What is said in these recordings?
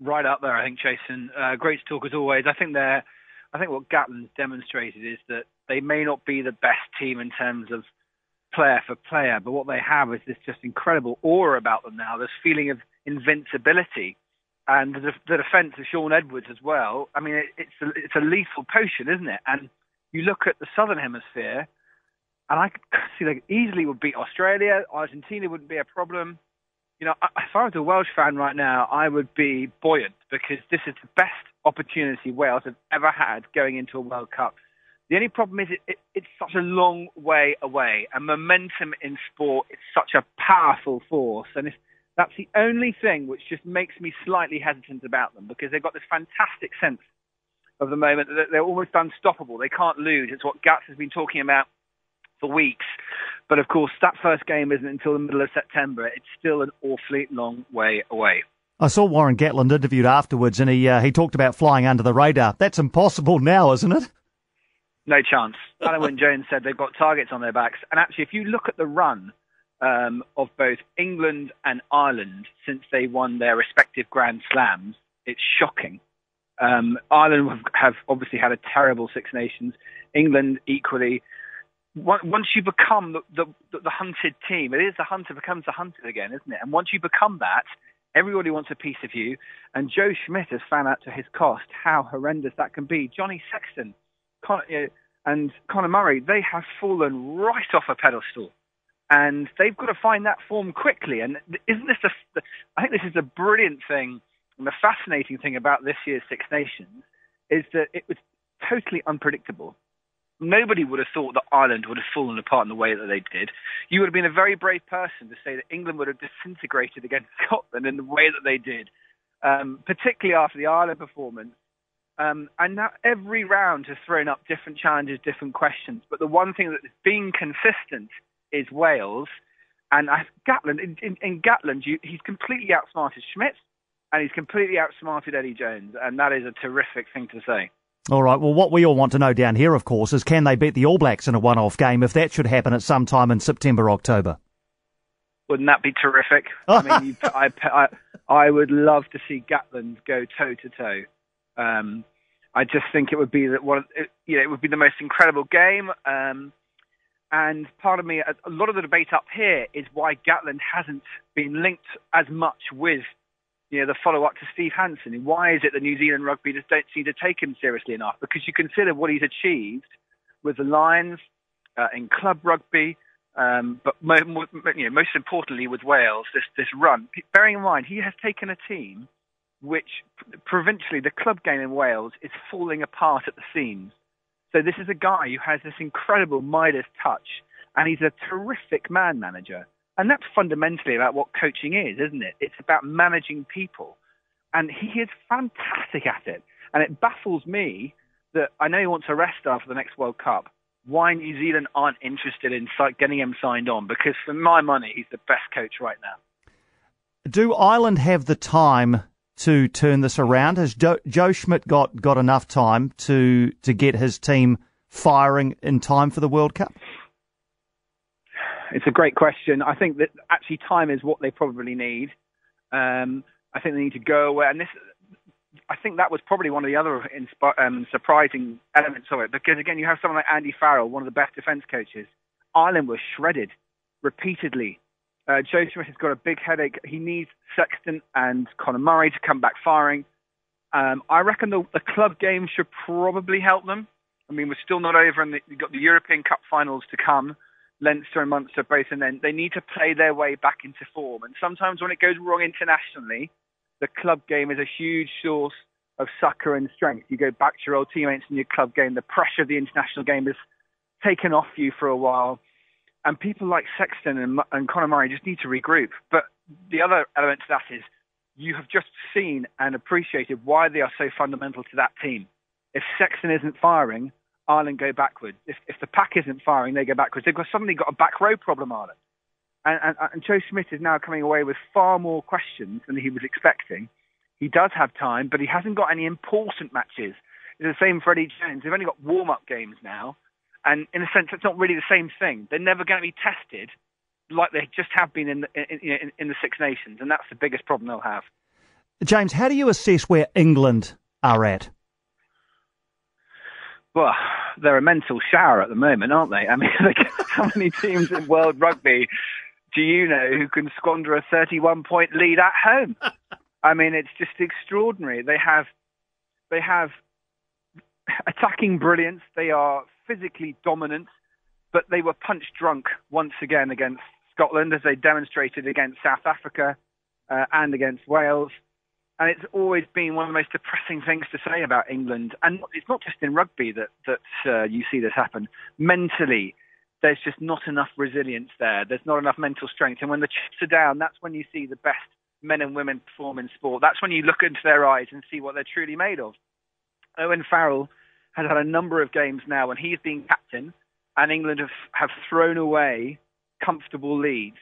right up there. I think Jason, uh, great to talk as always. I think they're, I think what Gatland's demonstrated is that they may not be the best team in terms of player for player, but what they have is this just incredible aura about them now. This feeling of invincibility, and the, the defence of Shaun Edwards as well. I mean, it, it's a, it's a lethal potion, isn't it? And you look at the Southern Hemisphere, and I could see they easily would beat Australia. Argentina wouldn't be a problem. You know, if I was a Welsh fan right now, I would be buoyant because this is the best opportunity Wales have ever had going into a World Cup. The only problem is it, it, it's such a long way away, and momentum in sport is such a powerful force. And if, that's the only thing which just makes me slightly hesitant about them because they've got this fantastic sense of the moment that they're almost unstoppable. They can't lose. It's what Gats has been talking about for weeks. But of course, that first game isn't until the middle of September. It's still an awfully long way away. I saw Warren Gatland interviewed afterwards, and he uh, he talked about flying under the radar. That's impossible now, isn't it? No chance. Alan Jones said they've got targets on their backs, and actually, if you look at the run um, of both England and Ireland since they won their respective Grand Slams, it's shocking. Um, Ireland have, have obviously had a terrible Six Nations. England equally once you become the, the, the, hunted team, it is the hunter becomes the hunted again, isn't it? And once you become that, everybody wants a piece of you. And Joe Schmidt has found out to his cost how horrendous that can be. Johnny Sexton Con- uh, and Conor Murray, they have fallen right off a pedestal. And they've got to find that form quickly. And isn't this a, I think this is a brilliant thing and the fascinating thing about this year's Six Nations is that it was totally unpredictable nobody would have thought that Ireland would have fallen apart in the way that they did. You would have been a very brave person to say that England would have disintegrated against Scotland in the way that they did, um, particularly after the Ireland performance. Um, and now every round has thrown up different challenges, different questions. But the one thing that has been consistent is Wales. And I, Gatland, in, in, in Gatland, you, he's completely outsmarted Schmidt and he's completely outsmarted Eddie Jones. And that is a terrific thing to say. All right. Well, what we all want to know down here, of course, is can they beat the All Blacks in a one-off game if that should happen at some time in September, October? Wouldn't that be terrific? I mean, I, I, I would love to see Gatland go toe to toe. Um, I just think it would be that one. You know, it would be the most incredible game. Um, and part of me, a lot of the debate up here is why Gatland hasn't been linked as much with you know, the follow-up to Steve Hansen. Why is it that New Zealand rugby just don't seem to take him seriously enough? Because you consider what he's achieved with the Lions uh, in club rugby, um, but mo- mo- you know, most importantly with Wales, this this run. Bearing in mind, he has taken a team which provincially, the club game in Wales is falling apart at the seams. So this is a guy who has this incredible Midas touch, and he's a terrific man manager. And that's fundamentally about what coaching is, isn't it? It's about managing people. And he is fantastic at it. And it baffles me that I know he wants a rest after the next World Cup. Why New Zealand aren't interested in getting him signed on? Because for my money, he's the best coach right now. Do Ireland have the time to turn this around? Has Joe, Joe Schmidt got, got enough time to to get his team firing in time for the World Cup? It's a great question. I think that actually time is what they probably need. Um, I think they need to go away, and this. I think that was probably one of the other insp- um, surprising elements of it because again, you have someone like Andy Farrell, one of the best defence coaches. Ireland was shredded repeatedly. Uh, Joe Schmidt has got a big headache. He needs Sexton and Conor Murray to come back firing. Um, I reckon the, the club game should probably help them. I mean, we're still not over, and we've got the European Cup finals to come. Leinster and Munster both, and then they need to play their way back into form. And sometimes when it goes wrong internationally, the club game is a huge source of succor and strength. You go back to your old teammates in your club game. The pressure of the international game is taken off you for a while. And people like Sexton and, and Conor Murray just need to regroup. But the other element to that is you have just seen and appreciated why they are so fundamental to that team. If Sexton isn't firing, Ireland go backwards. If, if the pack isn't firing, they go backwards. They've got, suddenly got a back row problem, Ireland. And, and, and Joe Schmidt is now coming away with far more questions than he was expecting. He does have time, but he hasn't got any important matches. It's the same for Eddie Jones. They've only got warm-up games now. And in a sense, it's not really the same thing. They're never going to be tested like they just have been in the, in, in, in the Six Nations. And that's the biggest problem they'll have. James, how do you assess where England are at? Well, they're a mental shower at the moment, aren't they? I mean, like, how many teams in world rugby do you know who can squander a 31 point lead at home? I mean, it's just extraordinary. They have, they have attacking brilliance. They are physically dominant, but they were punch drunk once again against Scotland, as they demonstrated against South Africa uh, and against Wales. And it's always been one of the most depressing things to say about England. And it's not just in rugby that, that uh, you see this happen. Mentally, there's just not enough resilience there. There's not enough mental strength. And when the chips are down, that's when you see the best men and women perform in sport. That's when you look into their eyes and see what they're truly made of. Owen Farrell has had a number of games now when he's been captain, and England have, have thrown away comfortable leads.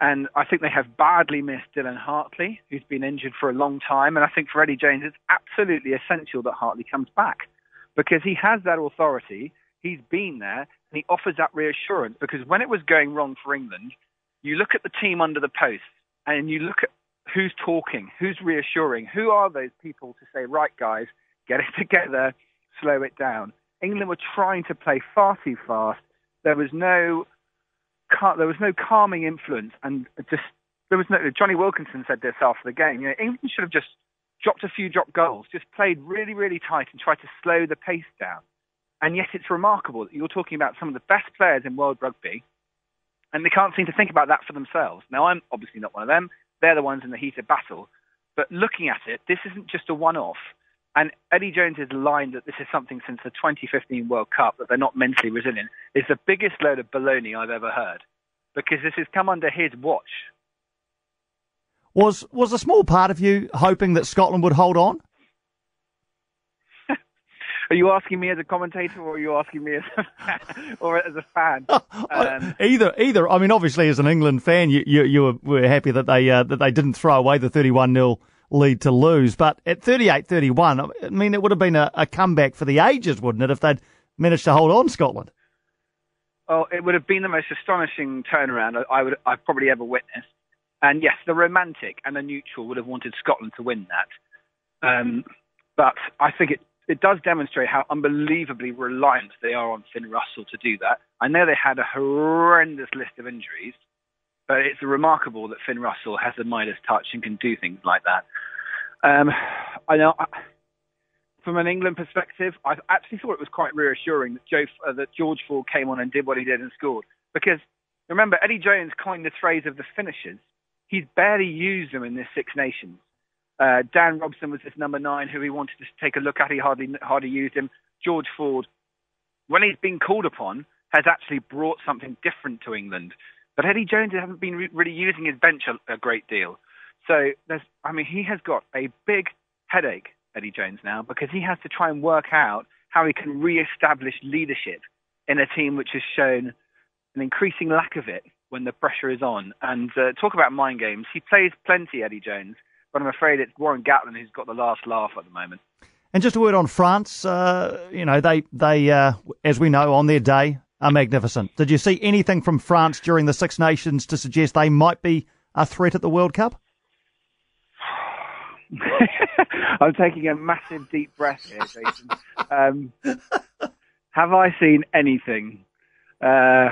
And I think they have badly missed Dylan Hartley, who's been injured for a long time. And I think for Eddie Jones, it's absolutely essential that Hartley comes back because he has that authority. He's been there and he offers that reassurance because when it was going wrong for England, you look at the team under the post and you look at who's talking, who's reassuring, who are those people to say, right, guys, get it together, slow it down. England were trying to play far too fast. There was no there was no calming influence, and just there was no. Jonny Wilkinson said this after the game. You know, England should have just dropped a few drop goals, just played really, really tight, and tried to slow the pace down. And yet, it's remarkable that you're talking about some of the best players in world rugby, and they can't seem to think about that for themselves. Now, I'm obviously not one of them. They're the ones in the heat of battle. But looking at it, this isn't just a one-off. And Eddie Jones's line that this is something since the 2015 World Cup that they're not mentally resilient is the biggest load of baloney I've ever heard, because this has come under his watch. Was was a small part of you hoping that Scotland would hold on? Are you asking me as a commentator, or are you asking me as a, or as a fan? Um, either, either. I mean, obviously, as an England fan, you you, you were, were happy that they uh, that they didn't throw away the thirty-one 0 lead to lose. But at 38-31, I mean, it would have been a, a comeback for the ages, wouldn't it, if they'd managed to hold on Scotland? Well, it would have been the most astonishing turnaround I would I've probably ever witnessed. And yes, the romantic and the neutral would have wanted Scotland to win that. Um, but I think it, it does demonstrate how unbelievably reliant they are on Finn Russell to do that. I know they had a horrendous list of injuries, but it's remarkable that Finn Russell has the Midas touch and can do things like that. Um, I know. From an England perspective, I actually thought it was quite reassuring that Joe, uh, that George Ford came on and did what he did and scored. Because remember, Eddie Jones coined the phrase of the finishers. He's barely used them in this Six Nations. Uh, Dan Robson was his number nine who he wanted to take a look at. He hardly hardly used him. George Ford, when he's been called upon, has actually brought something different to England. But Eddie Jones hasn't been re- really using his bench a, a great deal. So there's, I mean, he has got a big headache, Eddie Jones, now because he has to try and work out how he can re-establish leadership in a team which has shown an increasing lack of it when the pressure is on. And uh, talk about mind games. He plays plenty, Eddie Jones, but I'm afraid it's Warren Gatland who's got the last laugh at the moment. And just a word on France. Uh, you know, they they uh, as we know on their day are magnificent. Did you see anything from France during the Six Nations to suggest they might be a threat at the World Cup? I'm taking a massive deep breath here, Jason. Um, have I seen anything? Uh,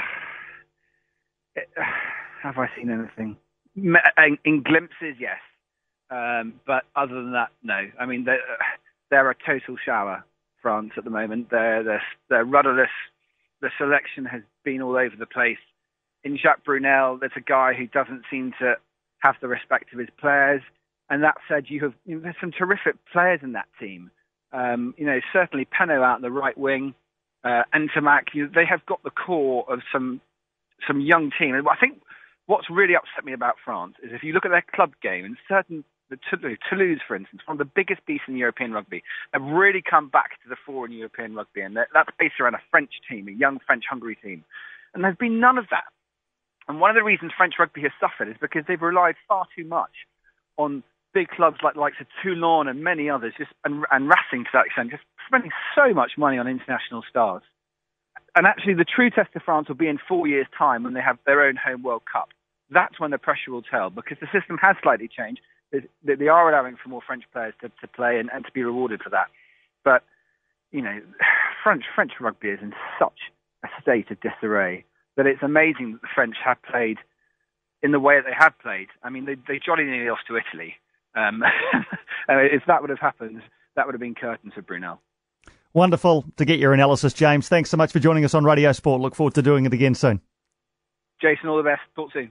have I seen anything? In, in glimpses, yes. Um, but other than that, no. I mean, they're, they're a total shower, France, at the moment. They're, they're, they're rudderless the selection has been all over the place. In Jacques Brunel, there's a guy who doesn't seem to have the respect of his players. And that said, you have you know, there's some terrific players in that team. Um, you know, certainly Penaud out in the right wing, uh, Ntamack. You, they have got the core of some some young team. And I think what's really upset me about France is if you look at their club game and certain the Toulouse, for instance, one of the biggest beasts in European rugby, have really come back to the fore in European rugby, and that's based around a French team, a young French hungry team. And there's been none of that. And one of the reasons French rugby has suffered is because they've relied far too much on big clubs like likes of Toulon and many others, just and, and Racing to that extent, just spending so much money on international stars. And actually, the true test of France will be in four years' time when they have their own home World Cup. That's when the pressure will tell because the system has slightly changed they are allowing for more French players to, to play and, and to be rewarded for that. But you know, French French rugby is in such a state of disarray that it's amazing that the French have played in the way that they have played. I mean, they, they jolly nearly lost to Italy. Um, if that would have happened, that would have been curtains for Brunel. Wonderful to get your analysis, James. Thanks so much for joining us on Radio Sport. Look forward to doing it again soon. Jason, all the best. Talk soon.